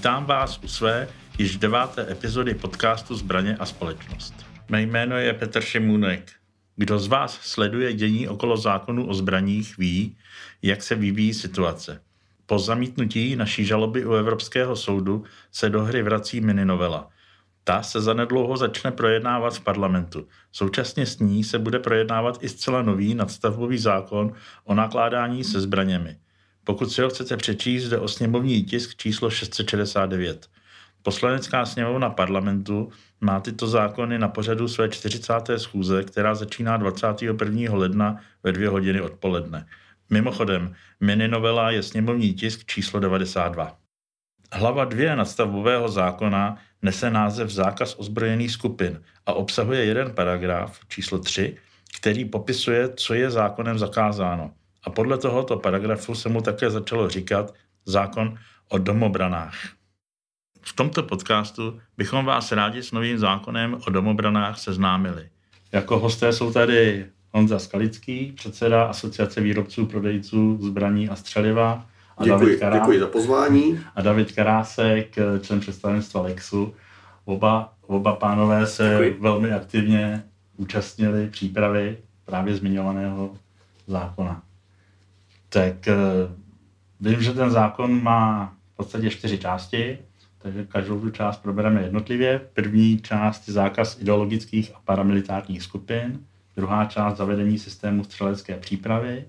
Vítám vás u své již deváté epizody podcastu Zbraně a společnost. Mé jméno je Petr Šimůnek. Kdo z vás sleduje dění okolo zákonu o zbraních, ví, jak se vyvíjí situace. Po zamítnutí naší žaloby u Evropského soudu se do hry vrací mininovela. Ta se zanedlouho začne projednávat v parlamentu. Současně s ní se bude projednávat i zcela nový nadstavbový zákon o nakládání se zbraněmi. Pokud si ho chcete přečíst, jde o sněmovní tisk číslo 669. Poslanecká sněmovna parlamentu má tyto zákony na pořadu své 40. schůze, která začíná 21. ledna ve dvě hodiny odpoledne. Mimochodem, mini novela je sněmovní tisk číslo 92. Hlava 2 nadstavbového zákona nese název Zákaz ozbrojených skupin a obsahuje jeden paragraf, číslo 3, který popisuje, co je zákonem zakázáno. A podle tohoto paragrafu se mu také začalo říkat zákon o domobranách. V tomto podcastu bychom vás rádi s novým zákonem o domobranách seznámili. Jako hosté jsou tady Honza Skalický, předseda Asociace výrobců prodejců zbraní a střeliva. A děkuji, David Kará... děkuji za pozvání. A David Karásek, člen představenstva Lexu. Oba, oba pánové se děkuji. velmi aktivně účastnili přípravy právě zmiňovaného zákona. Tak eh, vím, že ten zákon má v podstatě čtyři části, takže každou tu část probereme jednotlivě. První část je zákaz ideologických a paramilitárních skupin, druhá část zavedení systému střelecké přípravy,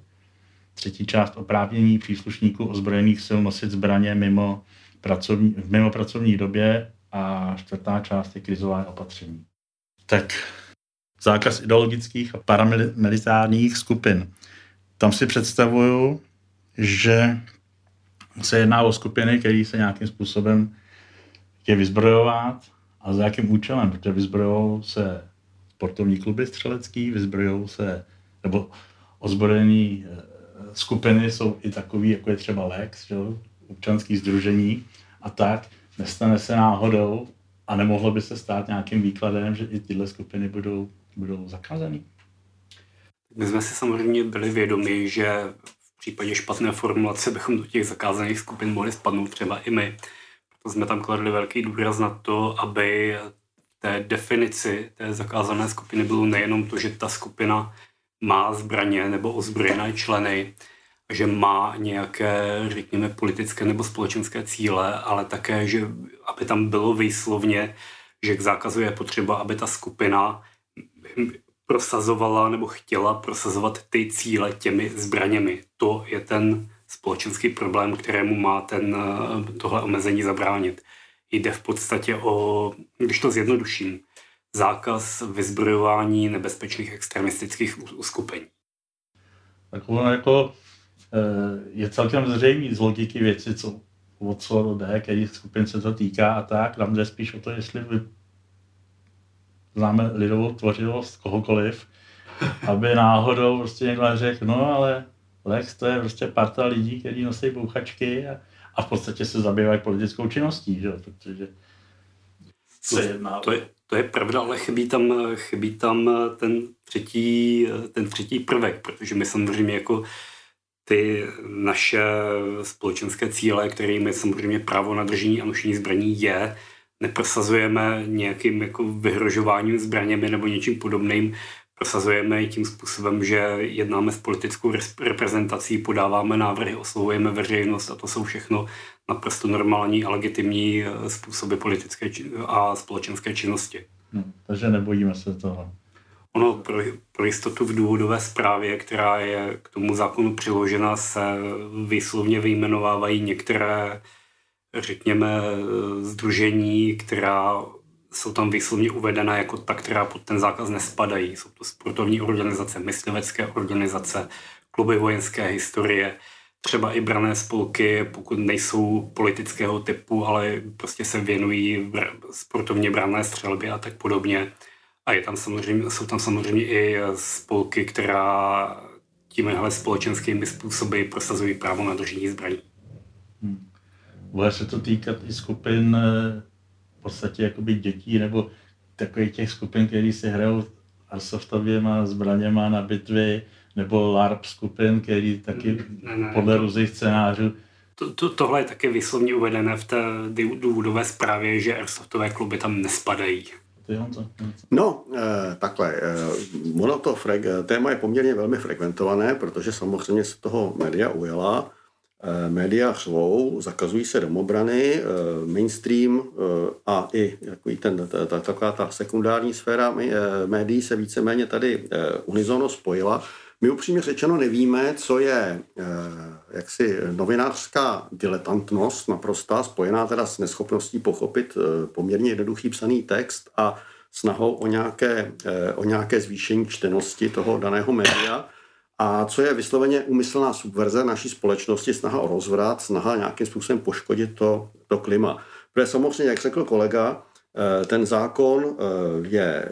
třetí část oprávnění příslušníků ozbrojených sil nosit zbraně mimo, pracovní, v mimo pracovní době a čtvrtá část je krizové opatření. Tak zákaz ideologických a paramilitárních skupin. Tam si představuju, že se jedná o skupiny, které se nějakým způsobem chtějí vyzbrojovat a za jakým účelem, protože vyzbrojou se sportovní kluby střelecký, vyzbrojou se, nebo ozbrojené eh, skupiny jsou i takový, jako je třeba Lex, že? občanský združení a tak, nestane se náhodou a nemohlo by se stát nějakým výkladem, že i tyhle skupiny budou, budou zakázané. My jsme si samozřejmě byli vědomi, že v případě špatné formulace bychom do těch zakázaných skupin mohli spadnout třeba i my. Proto jsme tam kladli velký důraz na to, aby té definici té zakázané skupiny bylo nejenom to, že ta skupina má zbraně nebo ozbrojené členy, že má nějaké, řekněme, politické nebo společenské cíle, ale také, že aby tam bylo výslovně, že k zákazu je potřeba, aby ta skupina prosazovala nebo chtěla prosazovat ty cíle těmi zbraněmi. To je ten společenský problém, kterému má ten, eh, tohle omezení zabránit. Jde v podstatě o, když to zjednoduším, zákaz vyzbrojování nebezpečných extremistických uskupení. Tak ono jako eh, je celkem zřejmý z logiky věci, co, o co jde, který skupin se to týká a tak. Tam jde spíš o to, jestli vy známe lidovou tvořivost kohokoliv, aby náhodou prostě někdo řekl, no ale Lex to je prostě parta lidí, kteří nosí bouchačky a, a v podstatě se zabývají politickou činností, že? protože se jedná to, je, to je pravda, ale chybí tam, chybí tam ten, třetí, ten třetí prvek, protože my samozřejmě jako ty naše společenské cíle, kterými samozřejmě právo na držení a nošení zbraní je, neprosazujeme nějakým jako vyhrožováním zbraněmi nebo něčím podobným, prosazujeme tím způsobem, že jednáme s politickou reprezentací, podáváme návrhy, oslovujeme veřejnost a to jsou všechno naprosto normální a legitimní eh, způsoby politické a společenské činnosti. Hmm, takže nebojíme se toho. Ono pro, pro jistotu v důvodové zprávě, která je k tomu zákonu přiložena, se výslovně vyjmenovávají některé, řekněme, združení, která jsou tam výslovně uvedena jako ta, která pod ten zákaz nespadají. Jsou to sportovní organizace, myslivecké organizace, kluby vojenské historie, třeba i brané spolky, pokud nejsou politického typu, ale prostě se věnují sportovně brané střelbě a tak podobně. A je tam samozřejmě, jsou tam samozřejmě i spolky, která tímhle společenskými způsoby prosazují právo na držení zbraní. Bude se to týkat i skupin eh, v podstatě jakoby dětí nebo takových těch skupin, které si hrajou airsoftовýma zbraněma na bitvy, nebo LARP skupin, který taky ne, ne, podle různých scénářů to, to, tohle je také vyslovně uvedené v té důvodové zprávě, že airsoftové kluby tam nespadají. No, eh, takhle. Eh, ono to frek, téma je poměrně velmi frekventované, protože samozřejmě se toho média ujela. Eh, média řvou, zakazují se domobrany, eh, mainstream eh, a i takový ten, ta, taková ta sekundární sféra médií se víceméně tady unizono spojila. My upřímně řečeno nevíme, co je jaksi novinářská diletantnost naprostá, spojená teda s neschopností pochopit poměrně jednoduchý psaný text a snahou o nějaké, o nějaké zvýšení čtenosti toho daného média a co je vysloveně úmyslná subverze naší společnosti, snaha o rozvrat, snaha nějakým způsobem poškodit to, to klima. Protože samozřejmě, jak řekl kolega, eh, ten zákon eh, je eh,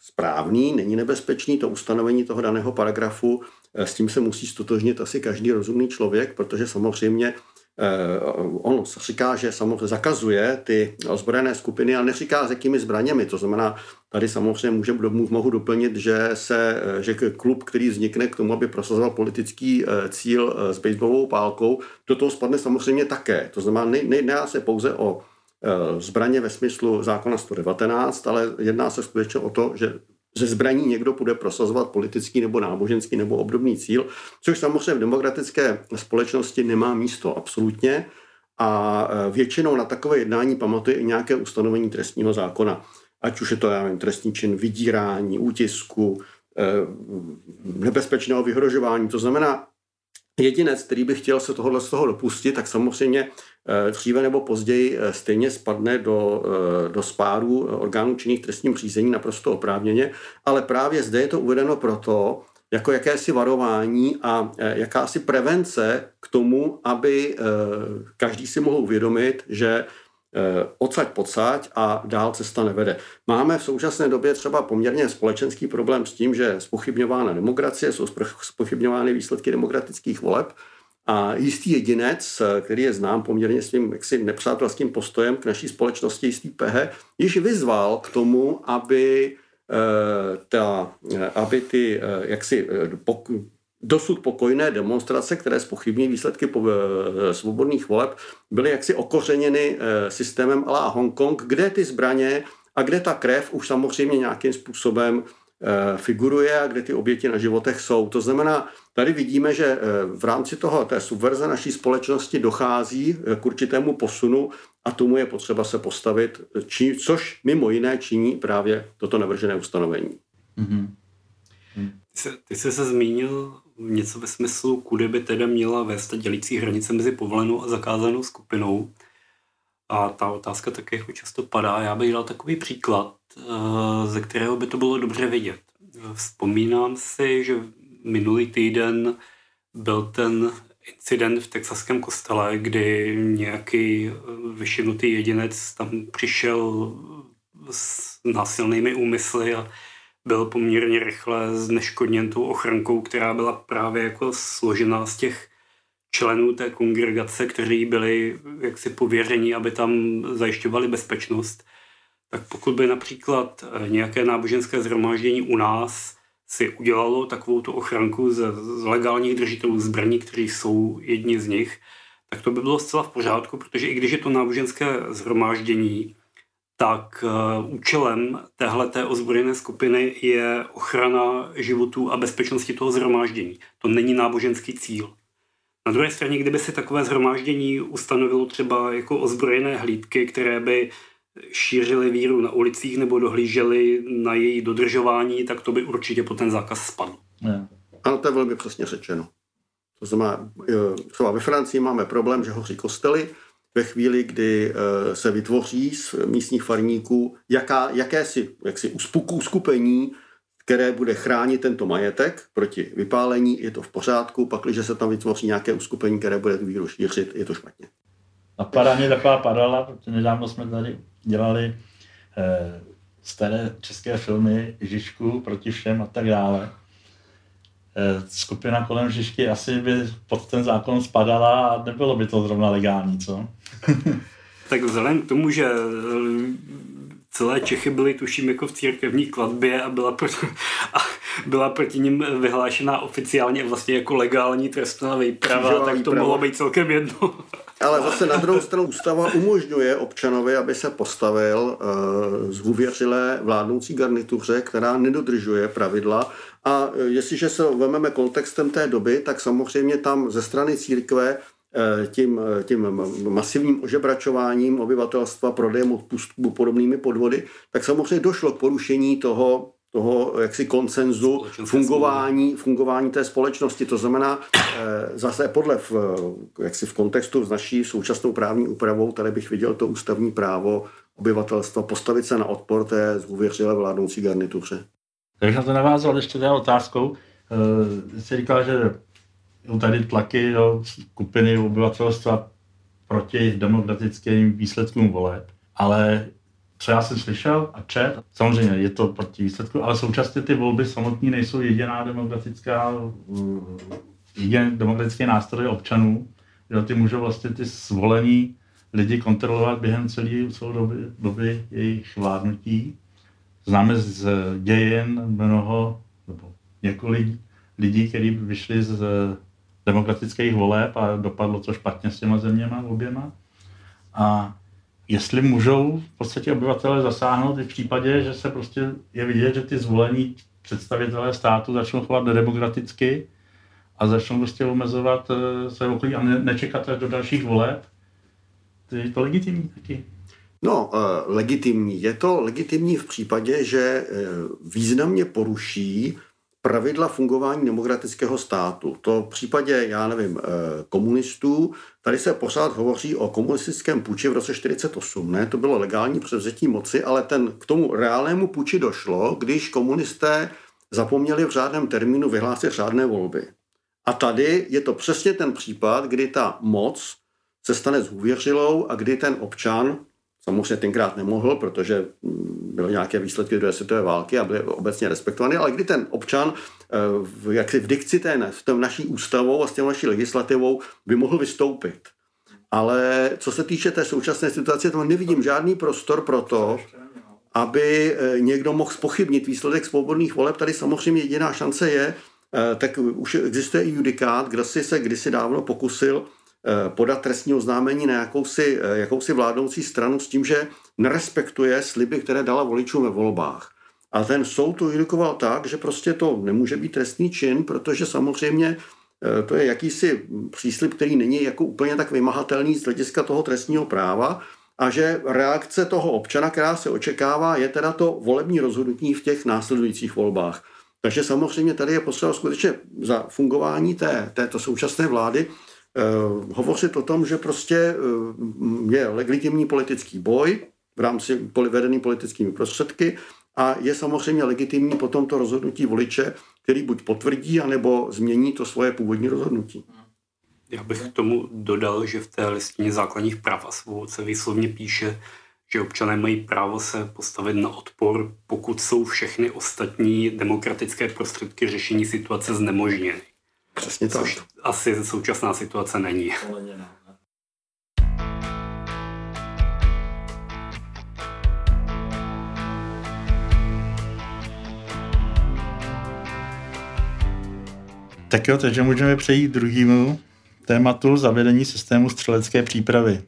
správný, není nebezpečný, to ustanovení toho daného paragrafu, s tím se musí stotožnit asi každý rozumný člověk, protože samozřejmě on říká, že samozřejmě zakazuje ty ozbrojené skupiny, ale neříká, s jakými zbraněmi. To znamená, tady samozřejmě může, mohu doplnit, že, se, eh, že klub, který vznikne k tomu, aby prosazoval politický eh, cíl s baseballovou pálkou, do toho spadne samozřejmě také. To znamená, nejedná se pouze o zbraně ve smyslu zákona 119, ale jedná se skutečně o to, že ze zbraní někdo bude prosazovat politický nebo náboženský nebo obdobný cíl, což samozřejmě v demokratické společnosti nemá místo absolutně a většinou na takové jednání pamatuje i nějaké ustanovení trestního zákona. Ať už je to já nevím, trestní čin vydírání, útisku, e, nebezpečného vyhrožování. To znamená, jedinec, který by chtěl se tohohle z toho dopustit, tak samozřejmě eh, dříve nebo později eh, stejně spadne do, eh, do spáru orgánů činných trestním řízení naprosto oprávněně, ale právě zde je to uvedeno proto, jako jakési varování a jakási prevence k tomu, aby každý si mohl uvědomit, že Eh, odsaď pocať a dál cesta nevede. Máme v současné době třeba poměrně společenský problém s tím, že spochybňována demokracie, jsou spochybňovány výsledky demokratických voleb a jistý jedinec, eh, který je znám poměrně svým jaksi nepřátelským postojem k naší společnosti, jistý Pehe, již vyzval k tomu, aby, eh, ta, aby ty jaksi dosud pokojné demonstrace, které spochybní výsledky eh, svobodných voleb, byly jaksi okořeněny eh, systémem ala Hongkong, kde ty zbraně a kde ta krev už samozřejmě nějakým způsobem eh, figuruje a kde ty oběti na životech jsou. To znamená, tady vidíme, že v rámci toho té subverze naší společnosti dochází k určitému posunu a tomu je potřeba se postavit, či, což mimo jiné činí právě toto navržené ustanovení. Mm-hmm. Ty, jsi, ty jsi se zmínil něco ve smyslu, kudy by teda měla vést dělící hranice mezi povolenou a zakázanou skupinou. A ta otázka také jako často padá. Já bych dal takový příklad, eh, ze kterého by to bylo dobře vidět. Vzpomínám si, že minulý týden byl ten incident v texaském kostele, kdy nějaký eh, vyšinutý jedinec tam přišel s násilnými úmysly a byl poměrně rychle zneškodněn tou ochrankou, která byla právě jako složená z těch členů té kongregace, kteří byli jaksi pověření, aby tam zajišťovali bezpečnost. Tak pokud by například eh, nějaké náboženské zhromáždění u nás si udělalo takovou tu ochranku z, z legálních držitelů zbraní, kteří jsou jedni z nich, tak to by bylo zcela v pořádku, protože i když je to náboženské zhromáždění, tak uh, účelem téhleté ozbrojené skupiny je ochrana životů a bezpečnosti toho zhromáždění. To není náboženský cíl. Na druhé straně, kdyby si takové zhromáždění ustanovilo třeba jako ozbrojené hlídky, které by šířily víru na ulicích nebo dohlížely na její dodržování, tak to by určitě po ten zákaz spadlo. Ano, to je velmi přesně řečeno. To znamená, eh, třeba ve Francii máme problém, že hoří kostely, ve chvíli, kdy eh, se vytvoří z místních farníků jaká, jakési jaksi uskupení, které bude chránit tento majetek proti vypálení, je to v pořádku, pak, když se tam vytvoří nějaké uskupení, které bude tu víru šířit, je to špatně. Napadá mě taková paralela, protože nedávno jsme tady dělali eh, staré české filmy Žižku proti všem a tak dále. Eh, skupina kolem Žižky asi by pod ten zákon spadala a nebylo by to zrovna legální, co? tak vzhledem k tomu, že eh, celé Čechy byly tuším jako v církevní kladbě a byla, proti, a byla proti ním vyhlášená oficiálně vlastně jako legální trestná výprava, tak to mohlo být celkem jedno. Ale zase na druhou stranu ústava umožňuje občanovi, aby se postavil uh, zhůvěřilé vládnoucí garnituře, která nedodržuje pravidla. A jestliže se vezmeme kontextem té doby, tak samozřejmě tam ze strany církve tím, tím masivním ožebračováním obyvatelstva, prodejem odpustků, podobnými podvody, tak samozřejmě došlo k porušení toho toho jaksi koncenzu fungování, fungování té společnosti. To znamená, eh, zase podle v, jaksi v kontextu s naší současnou právní úpravou, tady bych viděl to ústavní právo obyvatelstva postavit se na odpor té zůvěřilé vládnoucí garnituře. Takže na to navázal ještě teda otázkou. Jsi říkal, že jsou tady tlaky do skupiny obyvatelstva proti demokratickým výsledkům voleb, ale co já jsem slyšel a čet, samozřejmě je to proti výsledku, ale současně ty volby samotné nejsou jediná demokratická, jediný demokratický nástroj občanů, že ty můžou vlastně ty zvolení lidi kontrolovat během celé celé doby, doby jejich vládnutí. Známe z dějin mnoho, nebo několik lidí, kteří vyšli z demokratických voleb a dopadlo to špatně s těma zeměma oběma. A jestli můžou v podstatě obyvatele zasáhnout i v případě, že se prostě je vidět, že ty zvolení představitelé státu začnou chovat nedemokraticky a začnou prostě omezovat uh, své okolí a ne, nečekat až do dalších voleb. To je to legitimní taky. No, uh, legitimní. Je to legitimní v případě, že uh, významně poruší pravidla fungování demokratického státu. To v případě, já nevím, eh, komunistů, tady se pořád hovoří o komunistickém puči v roce 48, ne? To bylo legální převzetí moci, ale ten, k tomu reálnému puči došlo, když komunisté zapomněli v řádném termínu vyhlásit řádné volby. A tady je to přesně ten případ, kdy ta moc se stane zhůvěřilou a kdy ten občan Samozřejmě tenkrát nemohl, protože mm, byly nějaké výsledky druhé světové války a byly obecně respektovány, ale kdy ten občan eh, jak si v dikci té, v tom naší ústavou a s těm naší legislativou by mohl vystoupit. Ale co se týče té současné situace, to nevidím žádný prostor pro to, aby eh, někdo mohl spochybnit výsledek svobodných voleb. Tady samozřejmě jediná šance je, eh, tak už existuje i judikát, kdo si se kdysi dávno pokusil podat trestní oznámení na jakousi, eh, jakousi vládnoucí stranu s tím, že nerespektuje sliby, které dala voličům ve volbách. A ten soud to judikoval tak, že prostě to nemůže být trestný čin, protože samozřejmě eh, to je jakýsi příslip, který není jako úplně tak vymahatelný z hlediska toho trestního práva a že reakce toho občana, která se očekává, je teda to volební rozhodnutí v těch následujících volbách. Takže samozřejmě tady je potřeba skutečně za fungování té, této současné vlády hovořit o tom, že prostě uh, je legitimní politický boj v rámci vedený politickými prostředky a je samozřejmě legitimní potom to rozhodnutí voliče, který buď potvrdí, anebo změní to svoje původní rozhodnutí. Já bych k tomu dodal, že v té listině základních práv a svobod se výslovně píše, že občané mají právo se postavit na odpor, pokud jsou všechny ostatní demokratické prostředky řešení situace znemožněny. Přesně tak. Což asi současná situace není. Tak jo, takže můžeme přejít k druhému tématu zavedení systému střelecké přípravy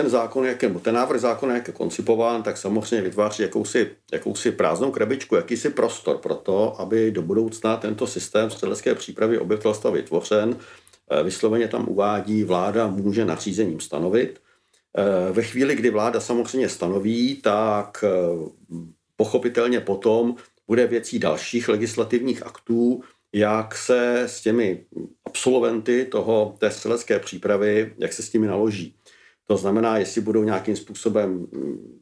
ten zákon, jak je, ten návrh zákona, jak je koncipován, tak samozřejmě vytváří jakousi, jakousi prázdnou krabičku, jakýsi prostor pro to, aby do budoucna tento systém střelecké přípravy obyvatelstva vytvořen. Eh, vysloveně tam uvádí, vláda může nařízením stanovit. Eh, ve chvíli, kdy vláda samozřejmě stanoví, tak eh, pochopitelně potom bude věcí dalších legislativních aktů, jak se s těmi absolventy toho, té střelecké přípravy, jak se s nimi naloží. To znamená, jestli budou nějakým způsobem mm,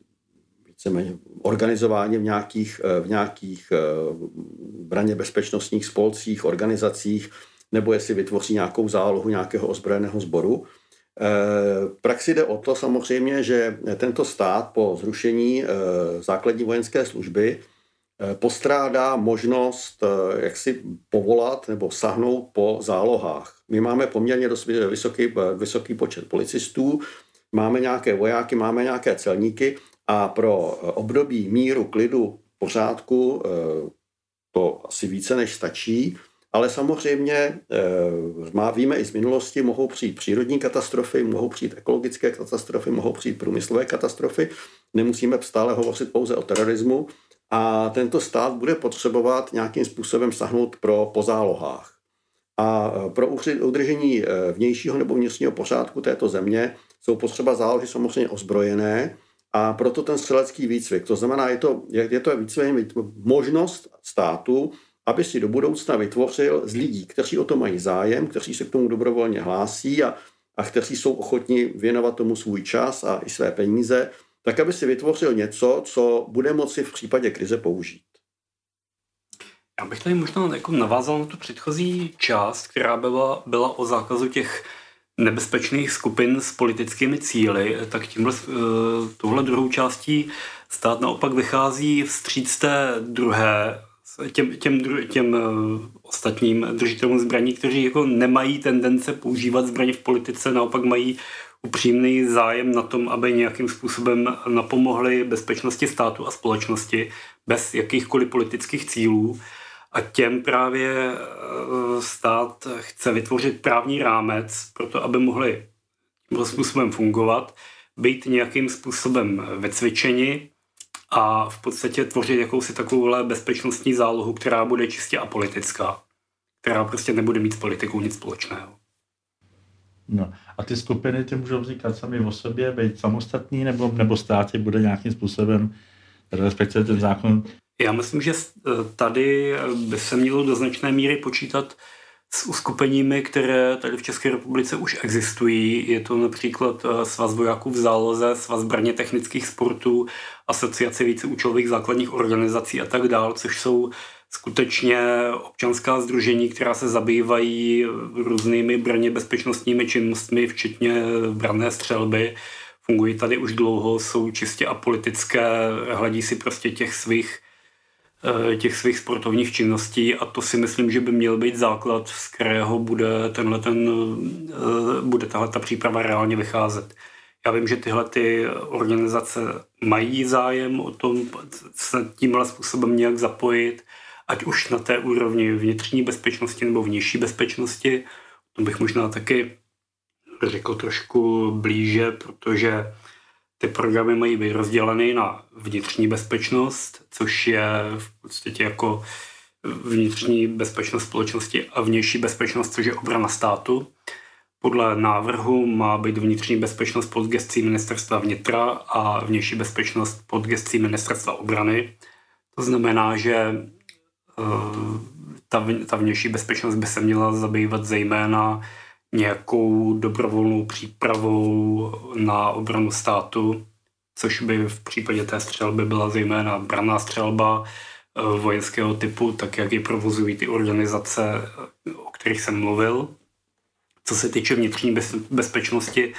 víceméně organizováni v nějakých, eh, v nějakých eh, braně bezpečnostních spolcích, organizacích, nebo jestli vytvoří nějakou zálohu nějakého ozbrojeného sboru. Eh, v praxi jde o to samozřejmě, že tento stát po zrušení základní vojenské služby postrádá možnost jak si povolat nebo sahnout po zálohách. My máme poměrně dost vysoký, vysoký počet policistů, máme nějaké vojáky, máme nějaké celníky a pro období míru, klidu, pořádku eh, to asi více než stačí. ale samozřejmě eh, má, víme i z minulosti, mohou přijít přírodní katastrofy, mohou přijít ekologické katastrofy, mohou přijít průmyslové katastrofy. Nemusíme stále hovořit pouze o terorismu. A tento stát bude potřebovat nějakým způsobem sahnout pro pozálohách. A eh, pro udržení eh, vnějšího nebo vnitřního pořádku této země jsou potřeba zálohy samozřejmě ozbrojené, a proto ten střelecký výcvik. To znamená, je to, je to výcvik, možnost státu aby si do budoucna vytvořil z lidí, kteří o to mají zájem, kteří se k tomu dobrovolně hlásí a, a kteří jsou ochotni věnovat tomu svůj čas a i své peníze, tak aby si vytvořil něco, co bude moci v případě krize použít. Já bych tady možná jako navázal na tu předchozí část, která byla, byla o zákazu těch nebezpečných skupin s politickými cíly, tak tímhle, eh, tohle druhou částí stát naopak vychází vstříc té druhé těm, těm, těm uh, ostatním držitelům zbraní, kteří jako nemají tendence používat zbraně v politice, naopak mají upřímný zájem na tom, aby nějakým způsobem napomohli bezpečnosti státu a společnosti bez jakýchkoliv politických cílů. A těm právě uh, stát chce vytvořit právní rámec pro to, aby mohli tímto způsobem fungovat, být nějakým způsobem vycvičeni a v podstatě tvořit jakousi takovouhle bezpečnostní zálohu, která bude čistě apolitická, která prostě nebude mít s politikou nic společného. No. A ty skupiny ty můžou vznikat sami o sobě, být samostatní, nebo, nebo státě bude nějakým způsobem, respektive ten zákon? Já myslím, že tady by se mělo do značné míry počítat s uskupeními, které tady v České republice už existují. Je to například eh, Svaz vojáků v záloze, Svaz zbraně technických sportů, Asociace víceúčelových základních organizací a tak dále, což jsou skutečně občanská združení, která se zabývají různými braně bezpečnostními činnostmi, včetně branné střelby. Fungují tady už dlouho, jsou čistě apolitické, hledí si prostě těch svých těch svých sportovních činností a to si myslím, že by měl být základ, z kterého bude, tenhle ten, eh, bude tahle ta příprava reálně vycházet. Já vím, že tyhle ty organizace mají zájem o tom se tímhle způsobem nějak zapojit, ať už na té úrovni vnitřní bezpečnosti nebo vnější bezpečnosti. To bych možná taky řekl trošku blíže, protože ty programy mají být rozděleny na vnitřní bezpečnost, což je v podstatě jako vnitřní bezpečnost společnosti a vnější bezpečnost, což je obrana státu. Podle návrhu má být vnitřní bezpečnost pod gestcí ministerstva vnitra a vnější bezpečnost pod gestcí ministerstva obrany. To znamená, že eh, ta, ta vnější bezpečnost by se měla zabývat zejména nějakou dobrovolnou přípravou na obranu státu, což by v případě té střelby byla zejména branná střelba eh, vojenského typu, tak jak ji provozují ty organizace, eh, o kterých jsem mluvil. Co se týče vnitřní bezpečnosti,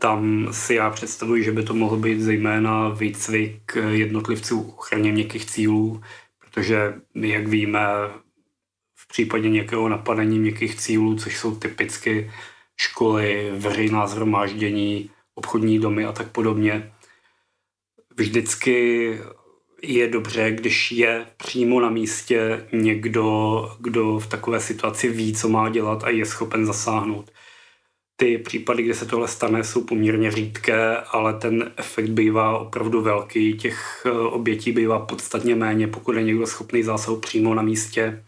tam si já představuji, že by to mohlo být zejména výcvik jednotlivců ochraně měkkých cílů, protože jak víme, případě nějakého napadení měkkých cílů, což jsou typicky školy, veřejná zhromáždění, obchodní domy a tak podobně. Vždycky je dobře, když je přímo na místě někdo, kdo v takové situaci ví, co má dělat a je schopen zasáhnout. Ty případy, kde se tohle stane, jsou poměrně řídké, ale ten efekt bývá opravdu velký. Těch eh, obětí bývá podstatně méně, pokud je někdo schopný zásahu přímo na místě.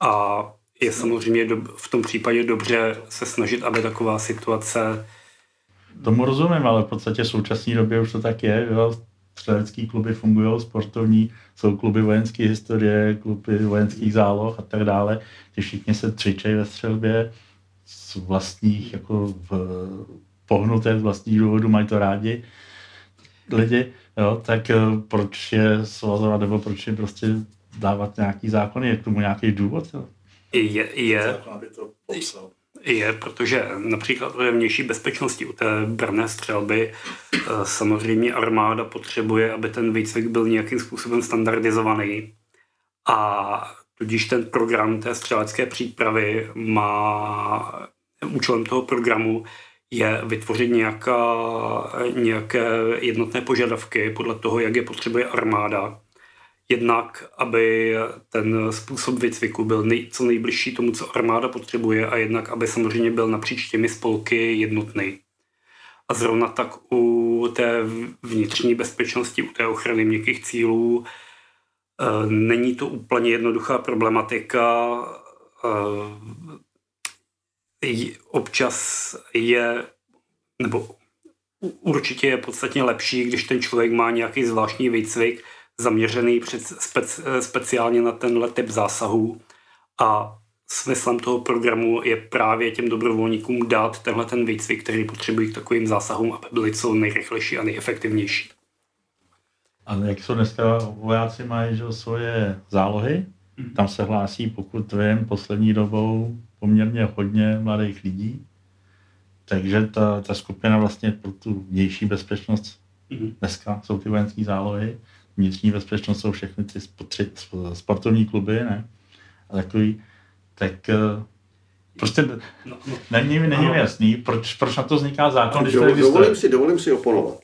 A je samozřejmě v tom případě dobře se snažit, aby taková situace... Tomu rozumím, ale v podstatě v současné době už to tak je. Jo? Střelecký kluby fungují, sportovní, jsou kluby vojenské historie, kluby vojenských záloh a tak dále. Ti všichni se třičejí ve střelbě z vlastních, jako v, pohnuté z vlastních důvodů, mají to rádi lidi, jo? tak eh, proč je svazovat, nebo proč je prostě dávat nějaký zákony, je k tomu nějaký důvod? Jo? Je, je, je, protože například u vnější bezpečnosti, u té brné střelby, eh, samozřejmě armáda potřebuje, aby ten výcvik byl nějakým způsobem standardizovaný a tudíž ten program té střelecké přípravy má účelem toho programu je vytvořit nějaká, nějaké jednotné požadavky podle toho, jak je potřebuje armáda Jednak, aby ten způsob výcviku byl nej, co nejbližší tomu, co armáda potřebuje a jednak, aby samozřejmě byl napříč těmi spolky jednotný. A zrovna tak u té vnitřní bezpečnosti, u té ochrany měkkých cílů, e, není to úplně jednoduchá problematika. E, občas je, nebo určitě je podstatně lepší, když ten člověk má nějaký zvláštní výcvik, zaměřený před, speci, speciálně na tenhle typ zásahů a smyslem toho programu je právě těm dobrovolníkům dát tenhle ten výcvik, který potřebují k takovým zásahům, aby byly co nejrychlejší a nejefektivnější. A jak jsou dneska vojáci mají že, svoje zálohy, mm. tam se hlásí, pokud vím, poslední dobou poměrně hodně mladých lidí. Takže ta, ta skupina vlastně pro tu vnější bezpečnost mm. dneska jsou ty vojenské zálohy vnitřní bezpečnost jsou všechny ty spotři, sportovní kluby, ne? A takový, tak eh, prostě no, no, není, není mi jasný, proč, proč na to vzniká zákon, když to Dovolím si, dovolím si oponovat.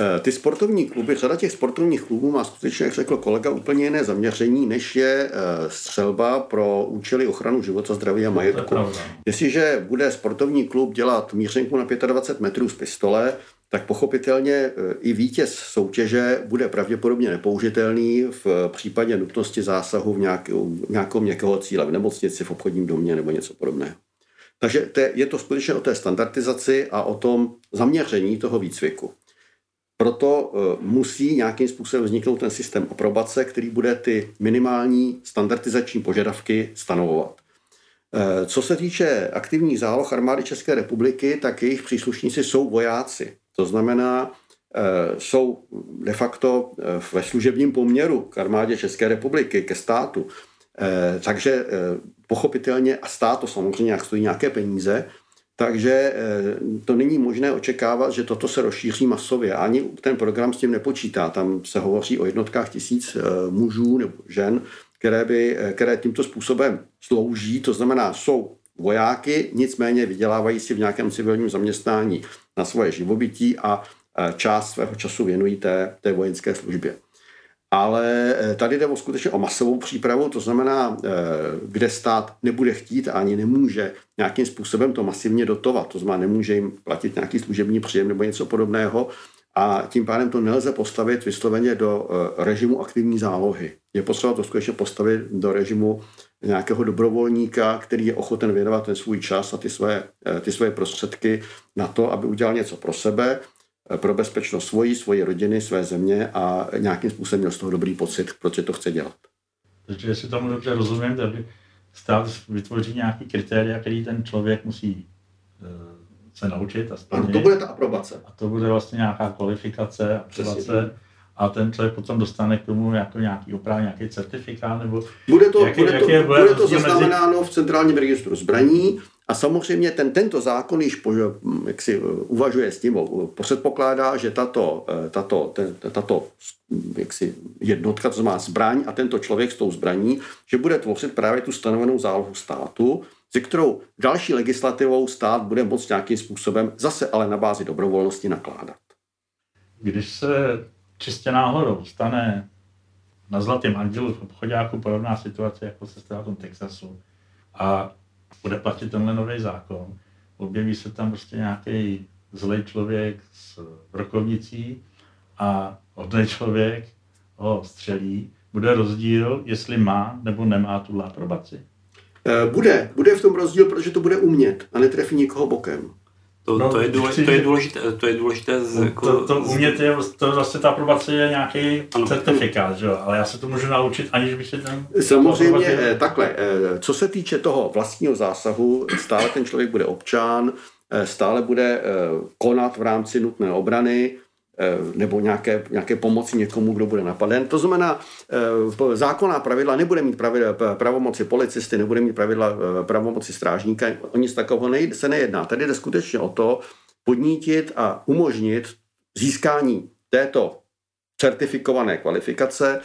Eh, ty sportovní kluby, řada těch sportovních klubů má skutečně, jak řekl kolega, úplně jiné zaměření, než je eh, střelba pro účely ochranu života, zdraví a majetku. Jestliže bude sportovní klub dělat mířenku na 25 metrů z pistole, tak pochopitelně e, i vítěz soutěže bude pravděpodobně nepoužitelný v případě nutnosti zásahu v nějakou, měkkého cíle, v nemocnici, v obchodním domě nebo něco podobného. Takže je to skutečně o té standardizaci a o tom zaměření toho výcviku. Proto e, musí nějakým způsobem vzniknout ten systém aprobace, který bude ty minimální standardizační požadavky stanovovat. E, co se týče aktivních záloh armády České republiky, tak jejich příslušníci jsou vojáci. To znamená, eh, jsou de facto eh, ve služebním poměru k armádě České republiky, ke státu. Eh, takže pochopitelně, a stát to samozřejmě jak stojí nějaké peníze, takže to není možné očekávat, že toto se rozšíří masově. Ani ten program s tím nepočítá. Tam se hovoří o jednotkách tisíc mužů nebo žen, které, by, které tímto způsobem slouží, to znamená, jsou vojáky, nicméně vydělávají si v nějakém civilním zaměstnání na svoje živobytí a část svého času věnují té, té vojenské službě. Ale e, tady jde o skutečně o masovou přípravu, to znamená, e, kde stát nebude chtít a ani nemůže nějakým způsobem to masivně dotovat. To znamená, nemůže jim platit nějaký služební příjem nebo něco podobného a tím pádem to nelze postavit vysloveně do e, režimu aktivní zálohy. Je potřeba to skutečně postavit do režimu nějakého dobrovolníka, který je ochoten věnovat ten svůj čas a ty své, eh, ty své prostředky na to, aby udělal něco pro sebe, eh, pro bezpečnost svojí, svoji rodiny, své země a nějakým způsobem měl z toho dobrý pocit, proč to chce dělat. Takže jestli tomu dobře rozumím, tak by stát vytvoří nějaký kritéria, který ten člověk musí eh, se naučit a splnit. Ano, to bude ta aprobace. A to bude vlastně nějaká kvalifikace, aprobace a ten člověk potom dostane k tomu jako nějaký opravdu nějaký certifikát nebo... Bude to, jaký, bude to, jaký bude, bude to zaznamenáno mezi... v centrálním registru zbraní a samozřejmě ten, tento zákon již po, jak si uh, uvažuje s tím, předpokládá, že tato, uh, tato, ten, tato jak si, jednotka, to má zbraň a tento člověk s tou zbraní, že bude tvořit právě tu stanovenou zálohu státu, se kterou další legislativou stát bude moct nějakým způsobem, zase ale na bázi dobrovolnosti nakládat. Když se čistě náhodou stane na Zlatém andělu v obchodáku podobná situace, jako se stala v tom Texasu a bude platit tenhle nový zákon, objeví se tam prostě nějaký zlej člověk s rokovnicí a hodný člověk ho střelí, bude rozdíl, jestli má nebo nemá tu aprobaci? Eh, bude. Bude v tom rozdíl, protože to bude umět a netrefí nikoho bokem. To, no, to, je, důležité, to, je důležité, to je důležité z, jako, to, to umět je, to vlastně ta aprobace je nějaký ano. certifikát, že jo? ale já se to můžu naučit, aniž bych se tam... Samozřejmě, eh, takhle, eh, co se týče toho vlastního zásahu, stále ten člověk bude občan, eh, stále bude konat v rámci nutné obrany, nebo nějaké, nějaké pomoci někomu, kdo bude napaden. To znamená, eh, zákonná pravidla nebude mít pravidla, pravomoci policisty, nebude mít pravidla eh, pravomoci strážníka, o nic takového nejde, se nejedná. Tady jde skutečně o to podnítit a umožnit získání této certifikované kvalifikace,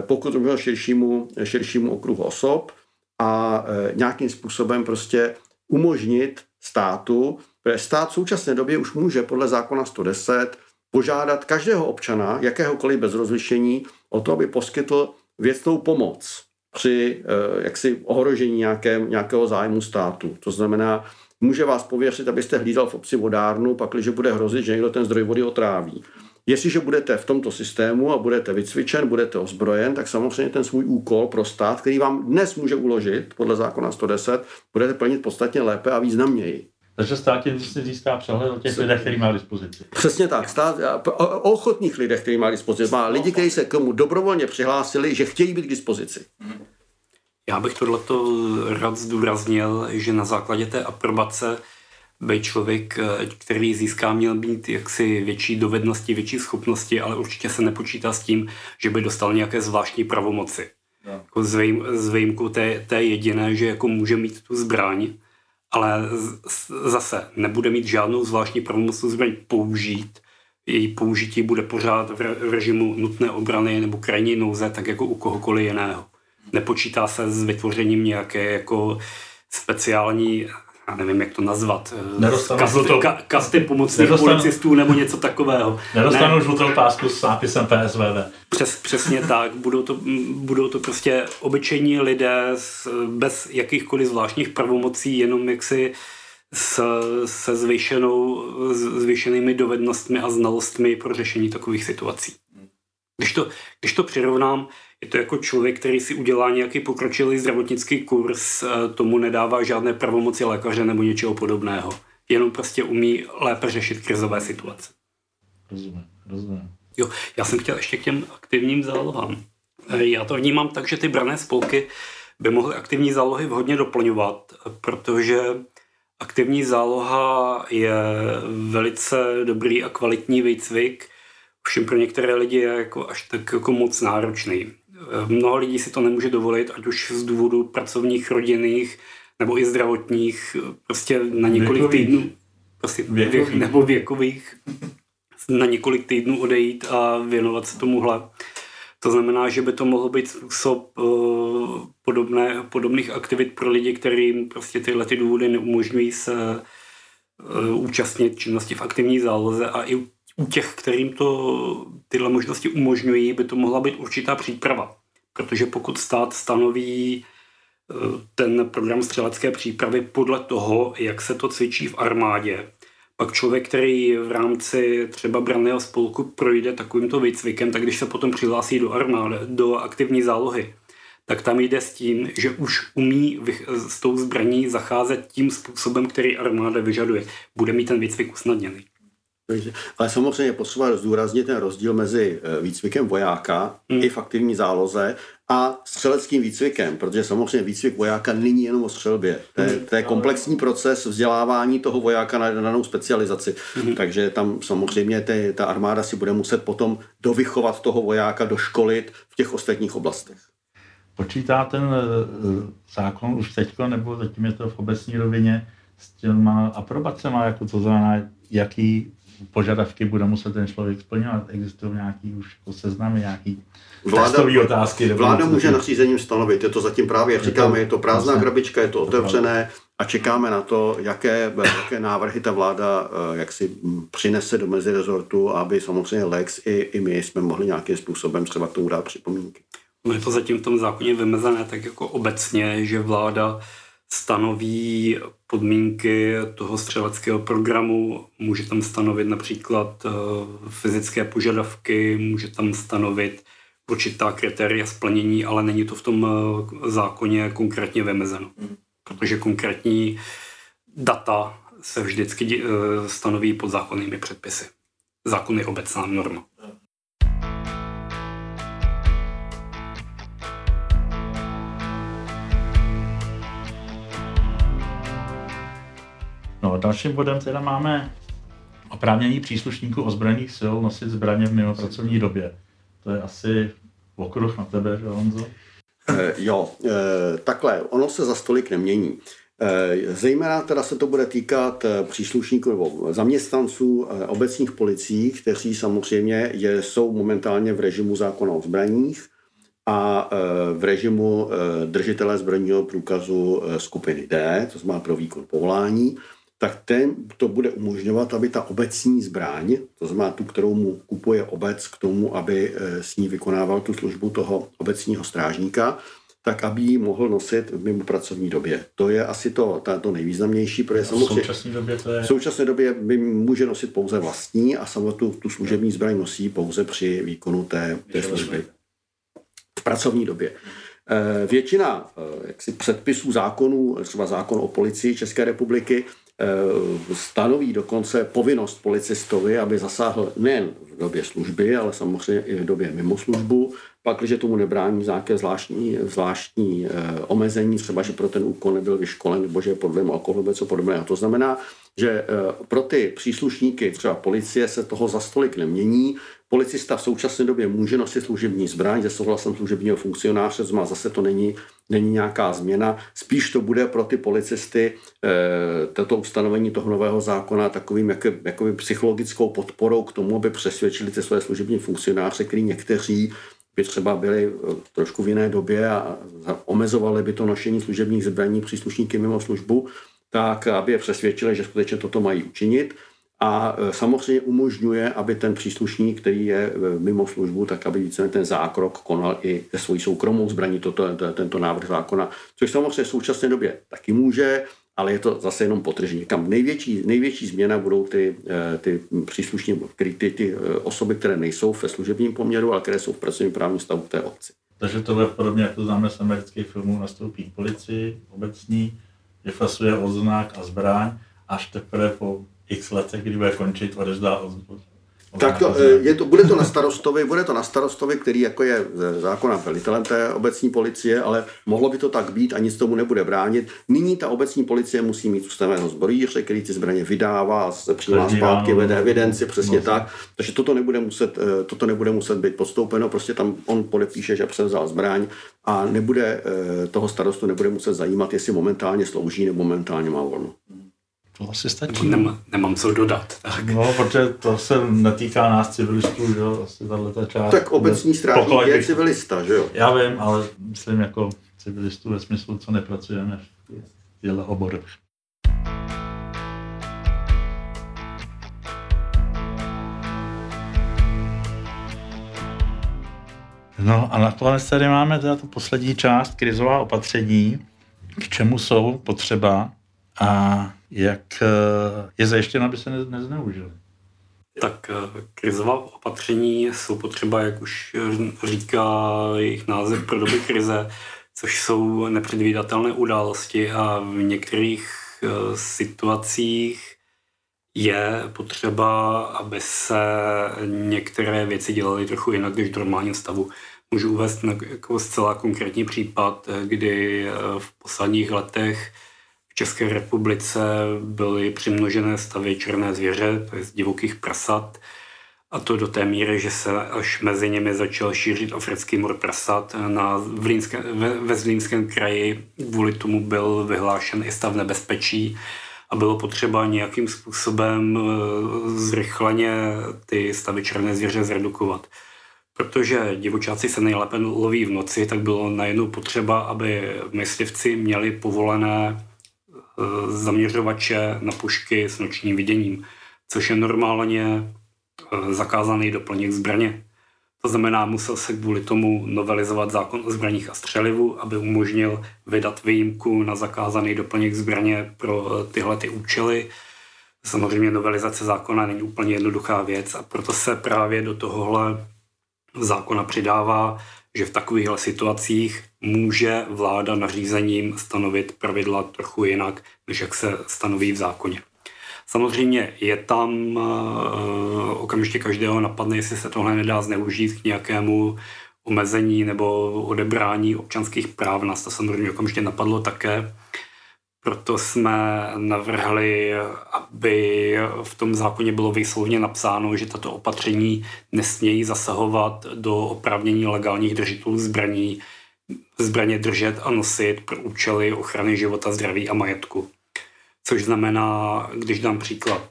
pokud možno širšímu, širšímu okruhu osob a nějakým způsobem prostě umožnit státu, protože stát v současné době už může podle zákona 110 požádat každého občana, jakéhokoliv bez rozlišení, o to, aby poskytl věcnou pomoc při eh, jaksi ohrožení nějaké, nějakého zájmu státu. To znamená, může vás pověřit, abyste hlídal v obci vodárnu, pakliže bude hrozit, že někdo ten zdroj vody otráví. Jestliže budete v tomto systému a budete vycvičen, budete ozbrojen, tak samozřejmě ten svůj úkol pro stát, který vám dnes může uložit podle zákona 110, budete plnit podstatně lépe a významněji. Takže stát tím si získá přehled o těch lidech, který má dispozici. Přesně tak. Stát, o ochotných lidech, který má dispozici. Má lidi, kteří se komu dobrovolně přihlásili, že chtějí být k dispozici. Já bych tohleto rád zdůraznil, že na základě té aprobace by člověk, který získá, měl být jaksi větší dovednosti, větší schopnosti, ale určitě se nepočítá s tím, že by dostal nějaké zvláštní pravomoci. No. Jako s, výjim, s výjimkou té, té jediné, že jako může mít tu zbraň, ale zase nebude mít žádnou zvláštní pravomoc zbraň použít. Její použití bude pořád v režimu nutné obrany nebo krajní nouze, tak jako u kohokoliv jiného. Nepočítá se s vytvořením nějaké jako speciální já nevím, jak to nazvat, eh, kasty, ka, kasty pomocných nedostanu, policistů nebo něco takového. Nedostanu ne. žlutou pásku s nápisem PSVV. Přes, přesně tak. Budou to, budou to prostě obyčejní lidé s, bez jakýchkoliv zvláštních pravomocí, jenom jaksi s, se zvýšenou, zvýšenými dovednostmi a znalostmi pro řešení takových situací. Když to, když to přirovnám, je to jako člověk, který si udělá nějaký pokročilý zdravotnický kurz, eh, tomu nedává žádné pravomoci lékaře nebo něčeho podobného. Jenom prostě umí lépe řešit krizové situace. Rozumím, rozumím. Jo, já jsem chtěl ještě k těm aktivním zálohám. Eh, já to vnímám tak, že ty brané spolky by mohly aktivní zálohy vhodně doplňovat, protože aktivní záloha je velice dobrý a kvalitní výcvik, všem pro některé lidi je jako až tak jako moc náročný. Mnoho lidí si to nemůže dovolit, ať už z důvodu pracovních, rodinných nebo i zdravotních, prostě na několik věkových. týdnů, prostě věkových. nebo věkových, na několik týdnů odejít a věnovat se tomuhle. To znamená, že by to mohl být způsob uh, podobné, podobných aktivit pro lidi, kterým prostě tyhle ty důvody neumožňují se uh, účastnit činnosti v aktivní záloze a i u těch, kterým to tyhle možnosti umožňují, by to mohla být určitá příprava. Protože pokud stát stanoví eh, ten program střelecké přípravy podle toho, jak se to cvičí v armádě, pak člověk, který v rámci třeba branného spolku projde takovýmto výcvikem, tak když se potom přihlásí do armády, do aktivní zálohy, tak tam jde s tím, že už umí s tou zbraní zacházet tím způsobem, který armáda vyžaduje. Bude mít ten výcvik usnadněný. Ale samozřejmě potřeba zdůraznit ten rozdíl mezi eh, výcvikem vojáka hmm. i v aktivní záloze a střeleckým výcvikem, protože samozřejmě výcvik vojáka není jenom o střelbě. To je, to je komplexní proces vzdělávání toho vojáka na danou specializaci. Hmm. Takže tam samozřejmě ty, ta armáda si bude muset potom dovychovat toho vojáka, doškolit v těch ostatních oblastech. Počítá ten eh, zákon už teďko, nebo zatím je to v obecní rovině, s těma aprobacema, jako to znamená, jaký požadavky bude muset ten člověk splňovat. Existují nějaký už jako seznamy, nějaký vláda, otázky. Vláda může nařízením stanovit, je to zatím právě, jak říkáme, je to prázdná vlastně, krabička, je to otevřené a čekáme na to, jaké, jaké návrhy ta vláda eh, jak si přinese do mezirezortu, aby samozřejmě Lex i, i my jsme mohli nějakým způsobem třeba k tomu dát připomínky. No je to zatím v tom zákoně vymezené tak jako obecně, že vláda stanoví podmínky toho střeleckého programu, může tam stanovit například eh, fyzické požadavky, může tam stanovit určitá kritéria splnění, ale není to v tom eh, zákoně konkrétně vymezeno. Mm. Protože konkrétní data se vždycky eh, stanoví pod zákonnými předpisy. Zákon je obecná norma. Dalším bodem teda máme oprávnění příslušníků ozbrojených sil nosit zbraně v mimo pracovní době. To je asi okruh na tebe, že Honzo? E, jo, e, takhle, ono se za stolik nemění. E, zejména teda se to bude týkat příslušníků nebo zaměstnanců obecních policií, kteří samozřejmě je, jsou momentálně v režimu zákona o zbraních a v režimu držitele zbrojního průkazu skupiny D, to znamená pro výkon povolání tak ten to bude umožňovat, aby ta obecní zbraň, to znamená tu, kterou mu kupuje obec k tomu, aby eh, s ní vykonával tu službu toho obecního strážníka, tak aby ji mohl nosit v mimo pracovní době. To je asi to, to, to nejvýznamnější, protože v současné době to je... V současné době by může nosit pouze vlastní a samo tu, služební zbraň nosí pouze při výkonu té, té služby. V pracovní době. Eh, většina eh, jaksi předpisů zákonů, třeba zákon o policii České republiky, stanoví dokonce povinnost policistovi, aby zasáhl nejen v době služby, ale samozřejmě i v době mimo službu, pak, když tomu nebrání nějaké zvláštní, zvláštní omezení, třeba, že pro ten úkol nebyl vyškolen, nebo že je podle alkoholu co podobného. To znamená, že pro ty příslušníky třeba policie se toho za stolik nemění, Policista v současné době může nosit služební zbraň se souhlasem služebního funkcionáře, zma zase to není, není nějaká změna. Spíš to bude pro ty policisty e, toto ustanovení toho nového zákona takovým jak, jakoby psychologickou podporou k tomu, aby přesvědčili ty své služební funkcionáře, který někteří by třeba byli eh, trošku v jiné době a omezovali by to nošení služebních zbraní příslušníky mimo službu, tak aby je přesvědčili, že skutečně toto mají učinit a e, samozřejmě umožňuje, aby ten příslušník, který je e, mimo službu, tak aby více ten zákrok konal i se svojí soukromou zbraní, toto, tento návrh zákona, což samozřejmě v současné době taky může, ale je to zase jenom potržení. Kam největší, největší změna budou ty, e, ty příslušní, ty, ty osoby, které nejsou ve služebním poměru, ale které jsou v pracovním právním stavu té obci. Takže to je podobně, jak to známe z amerických filmů, nastoupí policii obecní, vyfasuje odznak a zbraň, až teprve po x letech, kdy bude končit, odezdá tak to, je to, bude to na starostovi, bude to na starostovi, který jako je zákona velitelem té obecní policie, ale mohlo by to tak být a nic tomu nebude bránit. Nyní ta obecní policie musí mít ustaveného zbrojíře, který ty zbraně vydává, se přijímá zpátky, vede evidenci, přesně no. tak. Takže toto nebude, muset, eh, toto nebude muset být podstoupeno, prostě tam on podepíše, že převzal zbraň a nebude, eh, toho starostu nebude muset zajímat, jestli momentálně slouží nebo momentálně má volno. To asi stačí. Nemám, nemám co dodat. Tak. No, protože to se netýká nás civilistů, že jo, asi tato část. Tak obecní strážník je civilista, že jo? Já vím, ale myslím jako civilistů ve smyslu, co nepracujeme v těchto oborech. No a nakonec tady máme teda tu poslední část, krizová opatření, k čemu jsou potřeba a jak eh, je zajištěno, aby se nezneužili. Tak eh, krizová opatření jsou potřeba, jak už říká jejich název pro doby krize, což jsou nepředvídatelné události a v některých eh, situacích je potřeba, aby se některé věci dělaly trochu jinak než v normálním stavu. Můžu uvést jako zcela konkrétní případ, kdy v posledních letech České republice byly přimnožené stavy černé zvěře, to je z divokých prasat, a to do té míry, že se až mezi nimi začal šířit africký mor prasat. Na Vlínské, ve, ve Zlínském kraji kvůli tomu byl vyhlášen i stav nebezpečí a bylo potřeba nějakým způsobem eh, zrychleně ty stavy černé zvěře zredukovat. Protože divočáci se nejlépe loví v noci, tak bylo najednou potřeba, aby myslivci měli povolené zaměřovače na pušky s nočním viděním, což je normálně eh, zakázaný doplněk zbraně. To znamená, musel se kvůli tomu novelizovat zákon o zbraních a střelivu, aby umožnil vydat výjimku na zakázaný doplněk zbraně pro eh, tyhle ty účely. Samozřejmě novelizace zákona není úplně jednoduchá věc a proto se právě do tohohle zákona přidává že v takovýchhle situacích může vláda nařízením stanovit pravidla trochu jinak, než jak se stanoví v zákoně. Samozřejmě je tam uh, okamžitě každého napadne, jestli se tohle nedá zneužít k nějakému omezení nebo odebrání občanských práv. Nás to samozřejmě okamžitě napadlo také. Proto jsme navrhli, aby v tom zákoně bylo výslovně napsáno, že tato opatření nesmějí zasahovat do oprávnění legálních držitelů zbraní, zbraně držet a nosit pro účely ochrany života, zdraví a majetku. Což znamená, když dám příklad,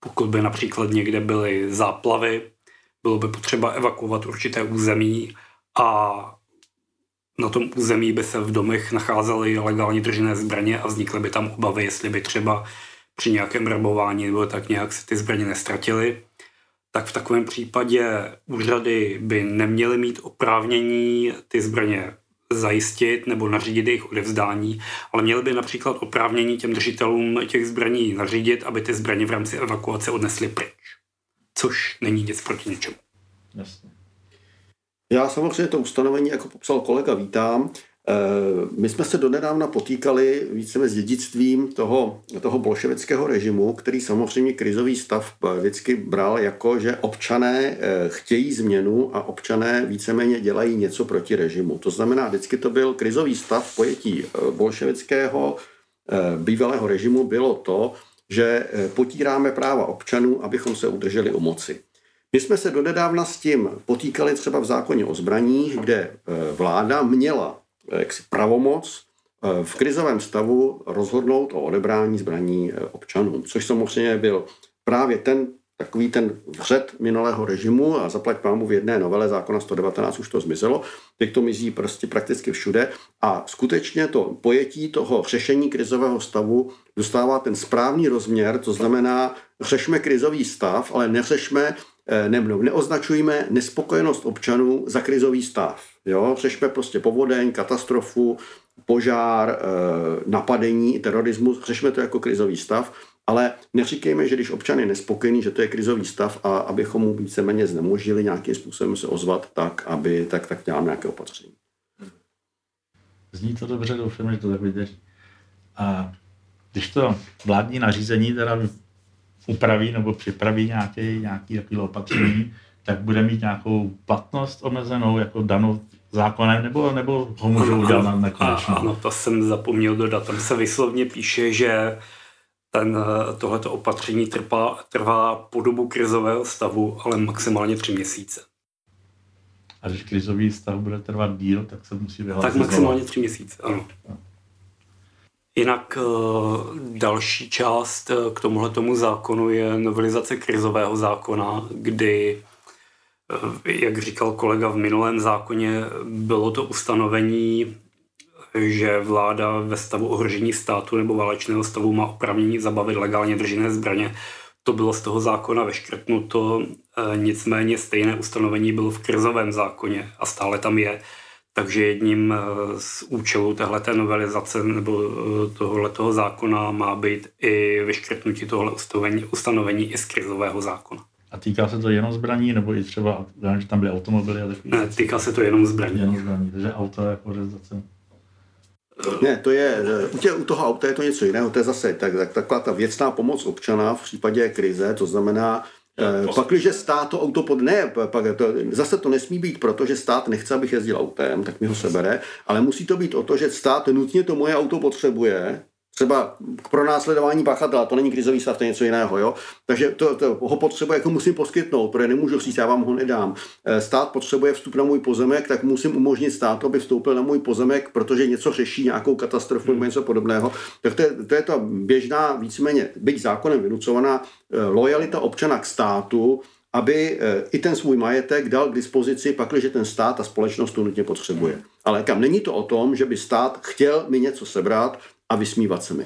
pokud by například někde byly záplavy, bylo by potřeba evakuovat určité území a na tom území by se v domech nacházely legálně držené zbraně a vznikly by tam obavy, jestli by třeba při nějakém rabování nebo tak nějak se ty zbraně nestratily, tak v takovém případě úřady by neměly mít oprávnění ty zbraně zajistit nebo nařídit jejich odevzdání, ale měly by například oprávnění těm držitelům těch zbraní nařídit, aby ty zbraně v rámci evakuace odnesly pryč. Což není nic proti něčemu. Jasně. Já samozřejmě to ustanovení, jako popsal kolega, vítám. Eh, my jsme se donedávna potýkali více s dědictvím toho, toho bolševického režimu, který samozřejmě krizový stav vždycky bral jako, že občané eh, chtějí změnu a občané víceméně dělají něco proti režimu. To znamená, vždycky to byl krizový stav pojetí eh, bolševického bývalého režimu bylo to, že potíráme práva občanů, abychom se udrželi u moci. My jsme se donedávna s tím potýkali třeba v zákoně o zbraních, kde vláda měla Eh, jaksi pravomoc eh, v krizovém stavu rozhodnout o odebrání zbraní eh, občanům, což samozřejmě byl právě ten takový ten vřed minulého režimu a zaplať pámu v jedné novele zákona 119 už to zmizelo, teď to mizí prostě prakticky všude a skutečně to pojetí toho řešení krizového stavu dostává ten správný rozměr, to znamená, řešme krizový stav, ale neřešme, ne, neoznačujme nespokojenost občanů za krizový stav. Jo? Řešme prostě povodeň, katastrofu, požár, eh, napadení, terorismus, řešme to jako krizový stav, ale neříkejme, že když občan je nespokojený, že to je krizový stav a abychom mu víceméně znemožili nějakým způsobem se ozvat tak, aby tak, tak dělám nějaké opatření. Zní to dobře, doufám, že to tak vydrží. A když to vládní nařízení teda upraví nebo připraví nějaké, nějaké takové opatření, tak bude mít nějakou platnost omezenou, jako danou zákonem, nebo, nebo ho můžou udělat na nekonečno? Ano, to jsem zapomněl dodat. Tam se vyslovně píše, že ten, tohleto opatření trvá, trvá po dobu krizového stavu, ale maximálně tři měsíce. A když krizový stav bude trvat díl, tak se musí vyhlásit. Tak maximálně tři měsíce, ano. Jinak eh, další část eh, k tomuhle tomu zákonu je novelizace krizového zákona, kdy Eh, jak říkal kolega v minulém zákoně, bylo to ustanovení, že vláda ve stavu ohrožení státu nebo válečného stavu má opravnění zabavit legálně držené zbraně. To bylo z toho zákona veškrtnuto, nicméně stejné ustanovení bylo v krizovém zákoně a stále tam je. Takže jedním eh, z účelů téhleté novelizace nebo tohoto zákona má být i vyškrtnutí tohle ustanovení, ustanovení i z krizového zákona. A týká se to jenom zbraní, nebo i třeba, že tam byly automobily a takový? Ne, týká se to jenom zbraní. Jenom zbraní, takže auto je organizace. Ne, to je, u, tě, u toho auta je to něco jiného, to je zase tak, tak, taková ta věcná pomoc občana v případě krize, to znamená, Eh, pak, když stát to auto pod... Ne, pak to, zase to nesmí být proto, že stát nechce, abych jezdil autem, tak mi ho sebere, ale musí to být o to, že stát nutně to moje auto potřebuje, třeba k pronásledování pachatela, to není krizový stav, to je něco jiného, jo? Takže to, to ho potřebuje, jako musím poskytnout, protože nemůžu říct, já vám ho nedám. Eh, stát potřebuje vstup na můj pozemek, tak musím umožnit státu, aby vstoupil na můj pozemek, protože něco řeší, nějakou katastrofu nebo něco podobného. Tak to je, to je ta běžná, víceméně, byť zákonem vynucovaná eh, lojalita občana k státu, aby eh, i ten svůj majetek dal k dispozici, pakliže ten stát a společnost to nutně potřebuje. Ale kam není to o tom, že by stát chtěl mi něco sebrat, a vysmívat se mi.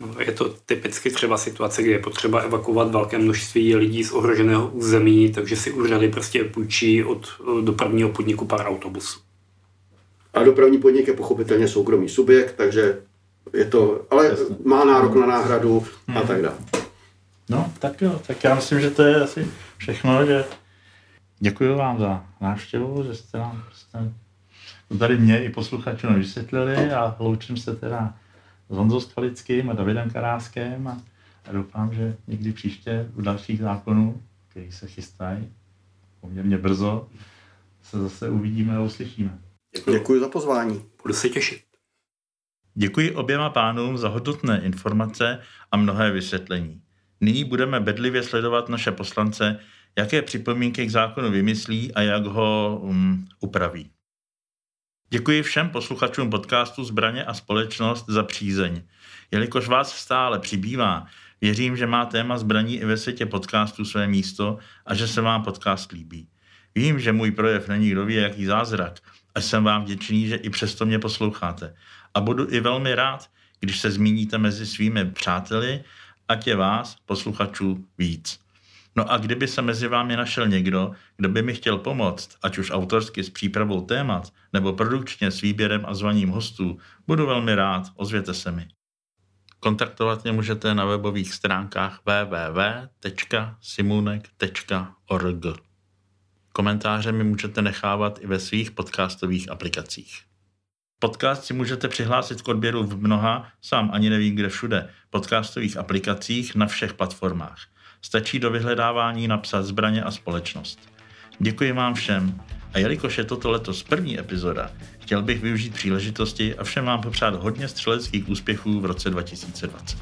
No, je to typicky třeba situace, kdy je potřeba evakuovat velké množství lidí z ohroženého území, takže si úřady prostě půjčí od dopravního podniku pár autobusů. A dopravní podnik je pochopitelně soukromý subjekt, takže je to, ale má nárok na náhradu a tak dále. No, tak jo, tak já myslím, že to je asi všechno, že děkuji vám za návštěvu, že jste nám prostě tady mě i posluchačům vysvětlili a loučím se teda s Honzou Skalickým a Davidem Karáskem a, a doufám, že někdy příště u dalších zákonů, který se chystají poměrně brzo, se zase uvidíme a uslyšíme. Děkuji za pozvání. Budu se těšit. Děkuji oběma pánům za hodnotné informace a mnohé vysvětlení. Nyní budeme bedlivě sledovat naše poslance, jaké připomínky k zákonu vymyslí a jak ho um, upraví. Děkuji všem posluchačům podcastu Zbraně a společnost za přízeň. Jelikož vás stále přibývá, věřím, že má téma zbraní i ve světě podcastu své místo a že se vám podcast líbí. Vím, že můj projev není kdo ví jaký zázrak a jsem vám vděčný, že i přesto mě posloucháte. A budu i velmi rád, když se zmíníte mezi svými přáteli, ať je vás, posluchačů, víc. No a kdyby se mezi vámi našel někdo, kdo by mi chtěl pomoct, ať už autorsky s přípravou témat, nebo produkčně s výběrem a zvaním hostů, budu velmi rád, ozvěte se mi. Kontaktovat mě můžete na webových stránkách www.simunek.org. Komentáře mi můžete nechávat i ve svých podcastových aplikacích. Podcast si můžete přihlásit k odběru v mnoha, sám ani nevím kde všude, podcastových aplikacích na všech platformách. Stačí do vyhledávání napsat zbraně a společnost. Děkuji vám všem a jelikož je toto letos první epizoda, chtěl bych využít příležitosti a všem vám popřát hodně střeleckých úspěchů v roce 2020.